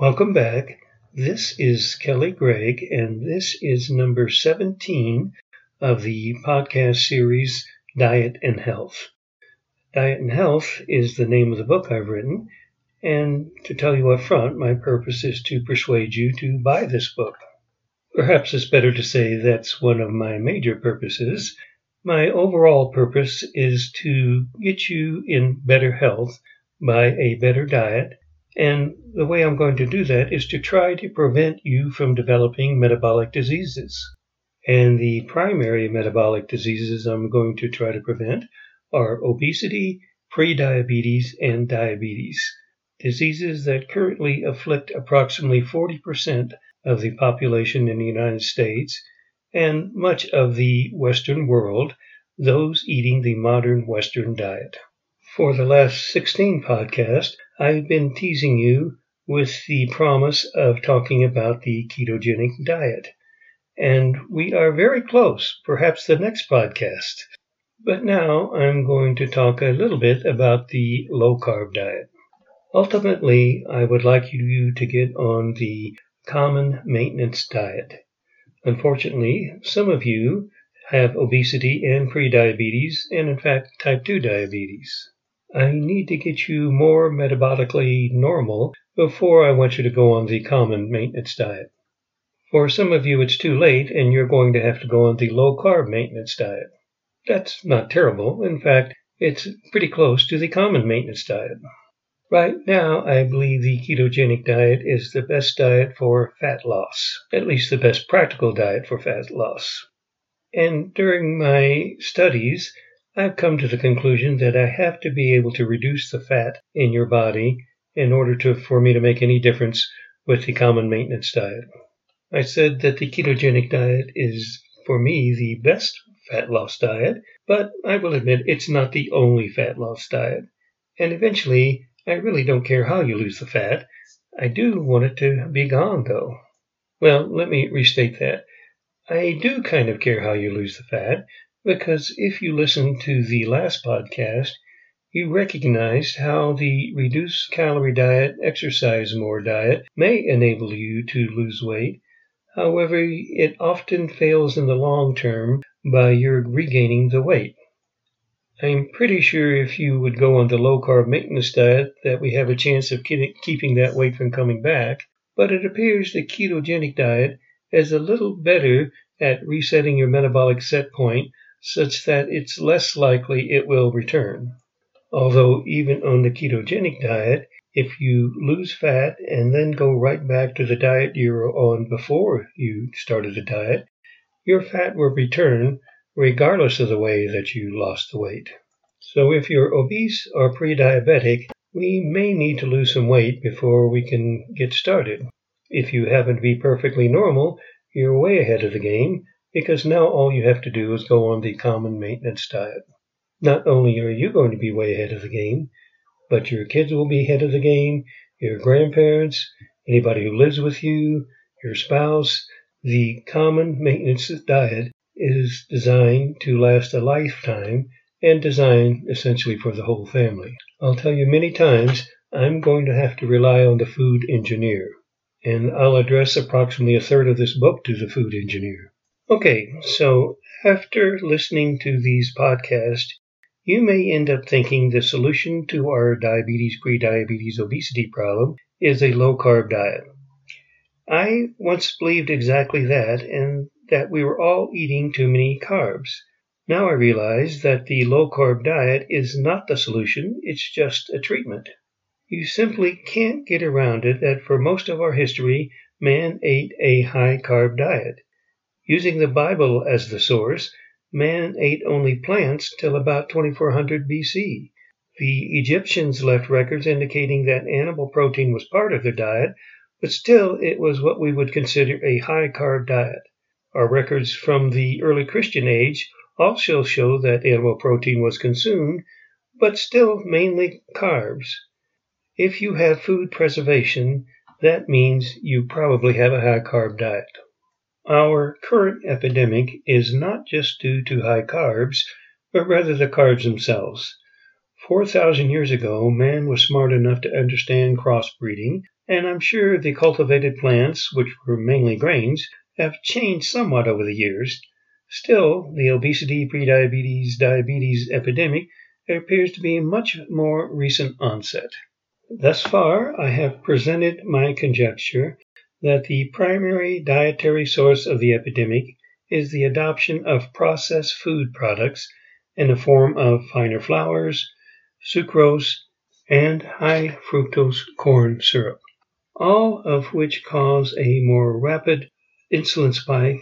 Welcome back. This is Kelly Gregg, and this is number 17 of the podcast series Diet and Health. Diet and Health is the name of the book I've written, and to tell you up front, my purpose is to persuade you to buy this book. Perhaps it's better to say that's one of my major purposes. My overall purpose is to get you in better health by a better diet and the way I'm going to do that is to try to prevent you from developing metabolic diseases. And the primary metabolic diseases I'm going to try to prevent are obesity, prediabetes, and diabetes. Diseases that currently afflict approximately 40% of the population in the United States and much of the Western world, those eating the modern Western diet. For the last 16 podcasts, I've been teasing you with the promise of talking about the ketogenic diet. And we are very close, perhaps the next podcast. But now I'm going to talk a little bit about the low carb diet. Ultimately, I would like you to get on the common maintenance diet. Unfortunately, some of you have obesity and prediabetes, and in fact, type 2 diabetes. I need to get you more metabolically normal before I want you to go on the common maintenance diet. For some of you, it's too late and you're going to have to go on the low carb maintenance diet. That's not terrible. In fact, it's pretty close to the common maintenance diet. Right now, I believe the ketogenic diet is the best diet for fat loss, at least the best practical diet for fat loss. And during my studies, I've come to the conclusion that I have to be able to reduce the fat in your body in order to, for me to make any difference with the common maintenance diet. I said that the ketogenic diet is, for me, the best fat loss diet, but I will admit it's not the only fat loss diet. And eventually, I really don't care how you lose the fat. I do want it to be gone, though. Well, let me restate that. I do kind of care how you lose the fat, because if you listened to the last podcast, you recognized how the reduced calorie diet, exercise more diet may enable you to lose weight. However, it often fails in the long term by your regaining the weight. I'm pretty sure if you would go on the low carb maintenance diet that we have a chance of keeping that weight from coming back, but it appears the ketogenic diet is a little better at resetting your metabolic set point such that it's less likely it will return. Although, even on the ketogenic diet, if you lose fat and then go right back to the diet you were on before you started the diet, your fat will return regardless of the way that you lost the weight. So, if you're obese or pre diabetic, we may need to lose some weight before we can get started. If you happen to be perfectly normal, you're way ahead of the game because now all you have to do is go on the common maintenance diet. Not only are you going to be way ahead of the game, but your kids will be ahead of the game, your grandparents, anybody who lives with you, your spouse. The common maintenance diet is designed to last a lifetime and designed essentially for the whole family. I'll tell you many times I'm going to have to rely on the food engineer, and I'll address approximately a third of this book to the food engineer. Okay, so after listening to these podcasts, you may end up thinking the solution to our diabetes, prediabetes, obesity problem is a low carb diet. I once believed exactly that and that we were all eating too many carbs. Now I realize that the low carb diet is not the solution, it's just a treatment. You simply can't get around it that for most of our history, man ate a high carb diet. Using the Bible as the source, man ate only plants till about 2400 BC. The Egyptians left records indicating that animal protein was part of their diet, but still it was what we would consider a high carb diet. Our records from the early Christian age also show that animal protein was consumed, but still mainly carbs. If you have food preservation, that means you probably have a high carb diet. Our current epidemic is not just due to high carbs, but rather the carbs themselves. 4,000 years ago, man was smart enough to understand crossbreeding and I'm sure the cultivated plants, which were mainly grains, have changed somewhat over the years. Still, the obesity, prediabetes, diabetes epidemic appears to be a much more recent onset. Thus far, I have presented my conjecture that the primary dietary source of the epidemic is the adoption of processed food products in the form of finer flours, sucrose, and high fructose corn syrup, all of which cause a more rapid insulin spike,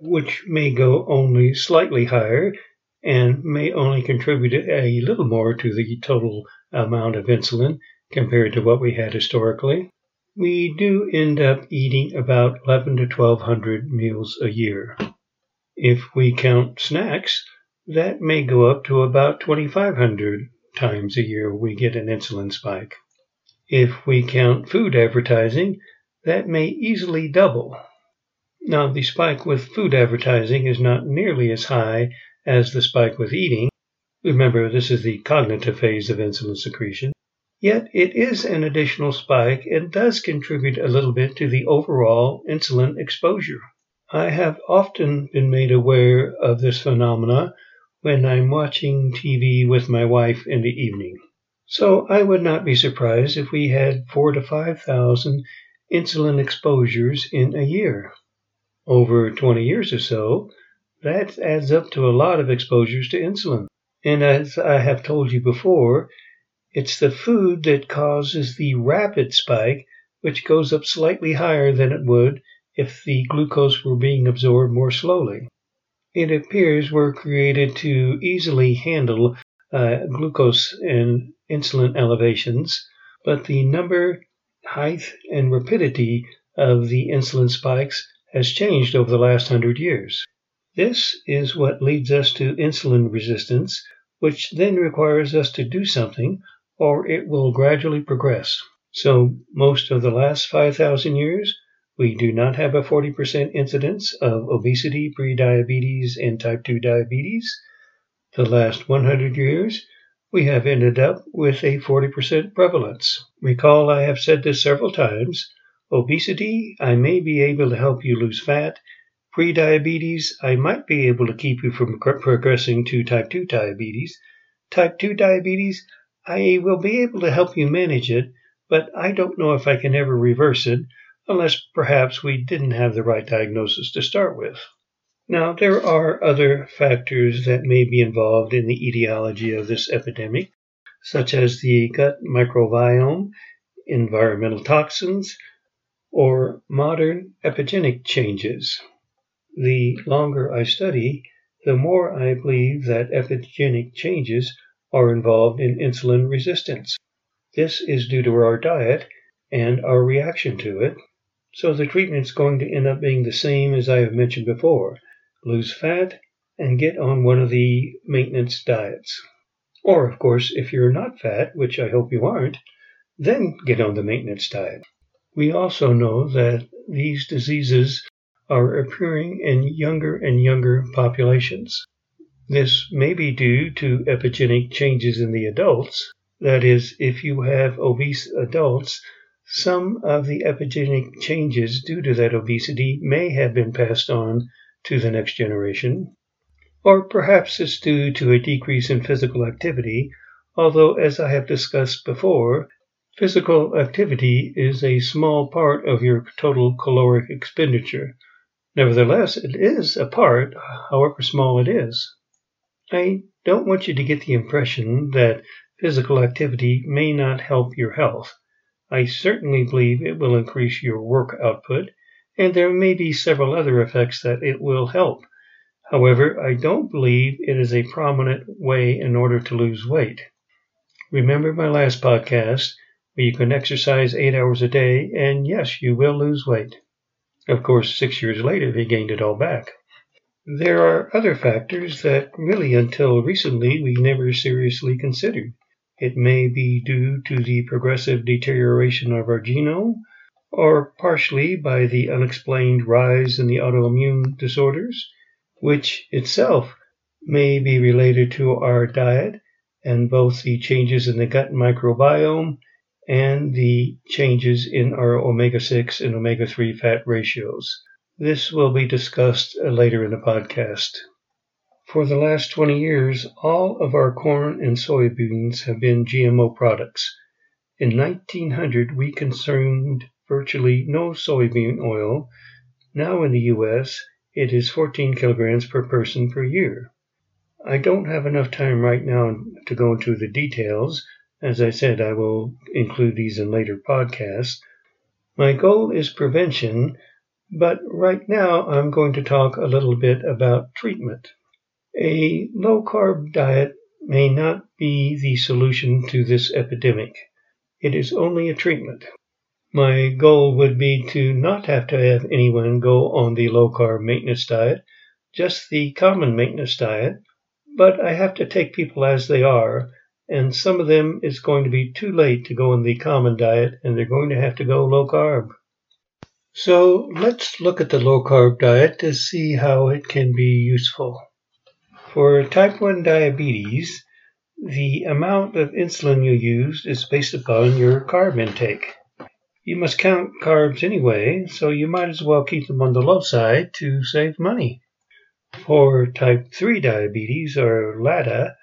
which may go only slightly higher and may only contribute a little more to the total amount of insulin compared to what we had historically. We do end up eating about 11 to 1200 meals a year. If we count snacks, that may go up to about 2,500 times a year we get an insulin spike. If we count food advertising, that may easily double. Now, the spike with food advertising is not nearly as high as the spike with eating. Remember, this is the cognitive phase of insulin secretion. Yet it is an additional spike and does contribute a little bit to the overall insulin exposure. I have often been made aware of this phenomena when I'm watching TV with my wife in the evening. So I would not be surprised if we had four to 5,000 insulin exposures in a year. Over 20 years or so, that adds up to a lot of exposures to insulin. And as I have told you before, it's the food that causes the rapid spike, which goes up slightly higher than it would if the glucose were being absorbed more slowly it appears we're created to easily handle uh, glucose and insulin elevations, but the number, height, and rapidity of the insulin spikes has changed over the last hundred years. This is what leads us to insulin resistance, which then requires us to do something or it will gradually progress. So, most of the last 5,000 years, we do not have a 40% incidence of obesity, prediabetes, and type 2 diabetes. The last 100 years, we have ended up with a 40% prevalence. Recall I have said this several times. Obesity, I may be able to help you lose fat. Prediabetes, I might be able to keep you from progressing to type 2 diabetes. Type 2 diabetes, I will be able to help you manage it, but I don't know if I can ever reverse it unless perhaps we didn't have the right diagnosis to start with. Now, there are other factors that may be involved in the etiology of this epidemic, such as the gut microbiome, environmental toxins, or modern epigenetic changes. The longer I study, the more I believe that epigenetic changes are involved in insulin resistance. This is due to our diet and our reaction to it, so the treatment is going to end up being the same as I have mentioned before. Lose fat and get on one of the maintenance diets. Or, of course, if you're not fat, which I hope you aren't, then get on the maintenance diet. We also know that these diseases are appearing in younger and younger populations. This may be due to epigenetic changes in the adults. That is, if you have obese adults, some of the epigenetic changes due to that obesity may have been passed on to the next generation, or perhaps it's due to a decrease in physical activity, although, as I have discussed before, physical activity is a small part of your total caloric expenditure. Nevertheless, it is a part, however small it is. I don't want you to get the impression that physical activity may not help your health. I certainly believe it will increase your work output, and there may be several other effects that it will help. However, I don't believe it is a prominent way in order to lose weight. Remember my last podcast where you can exercise eight hours a day, and yes, you will lose weight. Of course, six years later, he gained it all back. There are other factors that really, until recently, we never seriously considered. It may be due to the progressive deterioration of our genome, or partially by the unexplained rise in the autoimmune disorders, which itself may be related to our diet and both the changes in the gut microbiome and the changes in our omega 6 and omega 3 fat ratios. This will be discussed later in the podcast. For the last 20 years, all of our corn and soybeans have been GMO products. In 1900, we consumed virtually no soybean oil. Now in the U.S., it is 14 kilograms per person per year. I don't have enough time right now to go into the details. As I said, I will include these in later podcasts. My goal is prevention, but right now I'm going to talk a little bit about treatment. A low carb diet may not be the solution to this epidemic. It is only a treatment. My goal would be to not have to have anyone go on the low carb maintenance diet, just the common maintenance diet, but I have to take people as they are, and some of them it's going to be too late to go on the common diet and they're going to have to go low carb. So let's look at the low carb diet to see how it can be useful. For type 1 diabetes, the amount of insulin you use is based upon your carb intake. You must count carbs anyway, so you might as well keep them on the low side to save money. For type 3 diabetes, or LADA,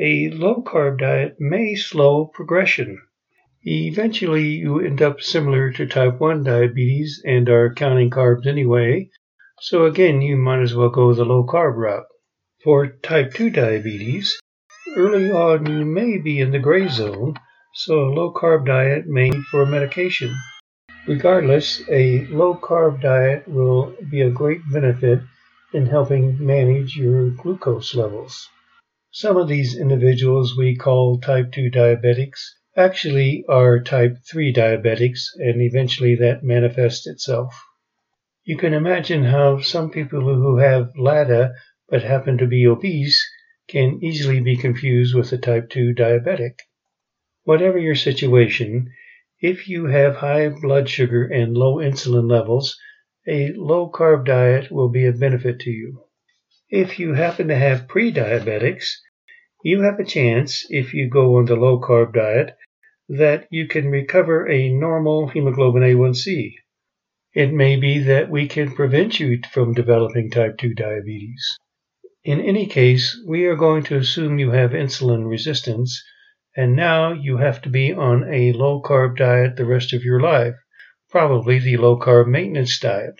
a low carb diet may slow progression. Eventually, you end up similar to type 1 diabetes and are counting carbs anyway, so again, you might as well go the low carb route. For type 2 diabetes, early on you may be in the gray zone, so a low carb diet may be for medication. Regardless, a low carb diet will be a great benefit in helping manage your glucose levels. Some of these individuals we call type 2 diabetics actually are type 3 diabetics, and eventually that manifests itself. You can imagine how some people who have LADA but happen to be obese can easily be confused with a type 2 diabetic. Whatever your situation, if you have high blood sugar and low insulin levels, a low carb diet will be a benefit to you. If you happen to have pre-diabetics, you have a chance, if you go on the low carb diet, that you can recover a normal hemoglobin A1C. It may be that we can prevent you from developing type 2 diabetes. In any case, we are going to assume you have insulin resistance, and now you have to be on a low carb diet the rest of your life, probably the low carb maintenance diet.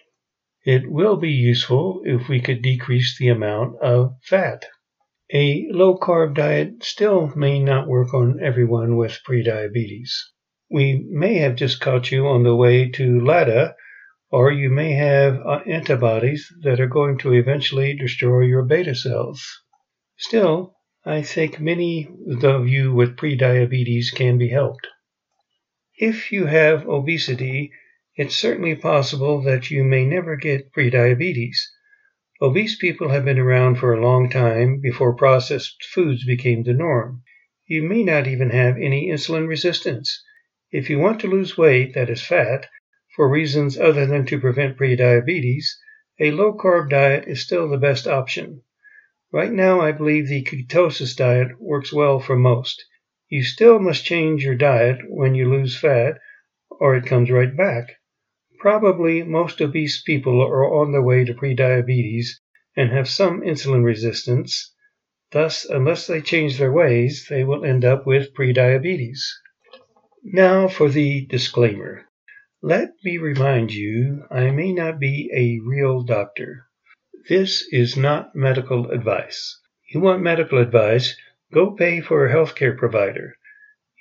It will be useful if we could decrease the amount of fat. A low carb diet still may not work on everyone with prediabetes. We may have just caught you on the way to LADA or you may have uh, antibodies that are going to eventually destroy your beta cells. Still, I think many of you with prediabetes can be helped. If you have obesity, it's certainly possible that you may never get prediabetes. Obese people have been around for a long time before processed foods became the norm. You may not even have any insulin resistance. If you want to lose weight that is fat, for reasons other than to prevent prediabetes, a low carb diet is still the best option. Right now, I believe the ketosis diet works well for most. You still must change your diet when you lose fat, or it comes right back. Probably most obese people are on their way to prediabetes and have some insulin resistance. Thus, unless they change their ways, they will end up with prediabetes. Now for the disclaimer. Let me remind you, I may not be a real doctor. This is not medical advice. You want medical advice, go pay for a healthcare provider.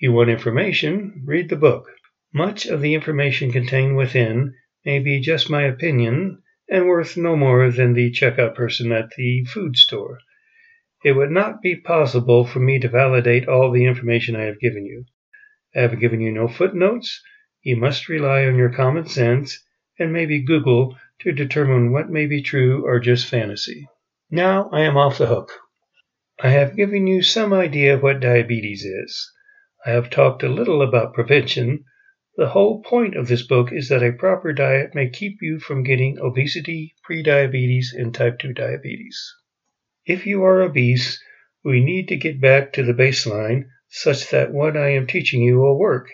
You want information, read the book. Much of the information contained within may be just my opinion and worth no more than the checkout person at the food store. It would not be possible for me to validate all the information I have given you. I have given you no footnotes, you must rely on your common sense and maybe Google to determine what may be true or just fantasy. Now I am off the hook. I have given you some idea of what diabetes is. I have talked a little about prevention. The whole point of this book is that a proper diet may keep you from getting obesity, prediabetes, and type 2 diabetes. If you are obese, we need to get back to the baseline such that what I am teaching you will work.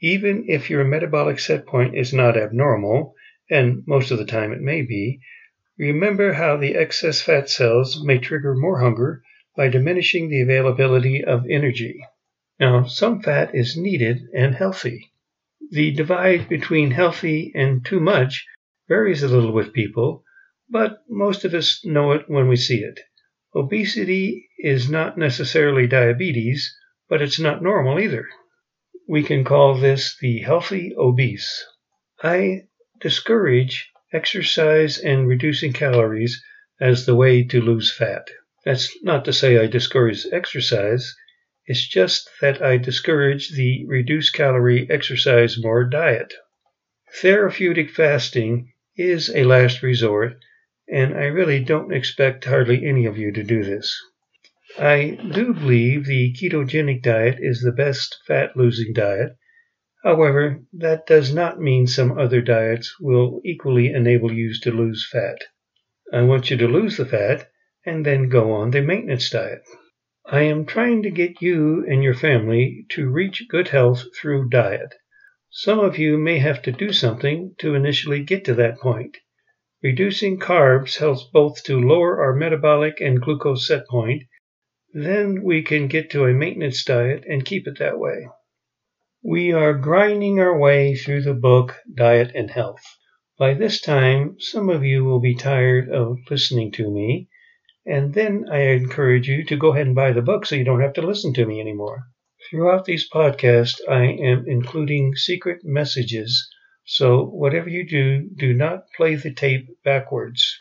Even if your metabolic set point is not abnormal, and most of the time it may be, remember how the excess fat cells may trigger more hunger by diminishing the availability of energy. Now, some fat is needed and healthy. The divide between healthy and too much varies a little with people, but most of us know it when we see it. Obesity is not necessarily diabetes, but it's not normal either. We can call this the healthy obese. I discourage exercise and reducing calories as the way to lose fat. That's not to say I discourage exercise, it's just that I discourage the reduced calorie exercise more diet. Therapeutic fasting is a last resort, and I really don't expect hardly any of you to do this. I do believe the ketogenic diet is the best fat losing diet. However, that does not mean some other diets will equally enable you to lose fat. I want you to lose the fat and then go on the maintenance diet. I am trying to get you and your family to reach good health through diet. Some of you may have to do something to initially get to that point. Reducing carbs helps both to lower our metabolic and glucose set point then we can get to a maintenance diet and keep it that way. We are grinding our way through the book Diet and Health. By this time, some of you will be tired of listening to me, and then I encourage you to go ahead and buy the book so you don't have to listen to me anymore. Throughout these podcasts, I am including secret messages, so whatever you do, do not play the tape backwards.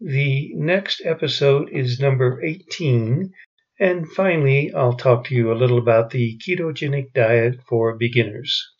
The next episode is number 18, and finally, I'll talk to you a little about the ketogenic diet for beginners.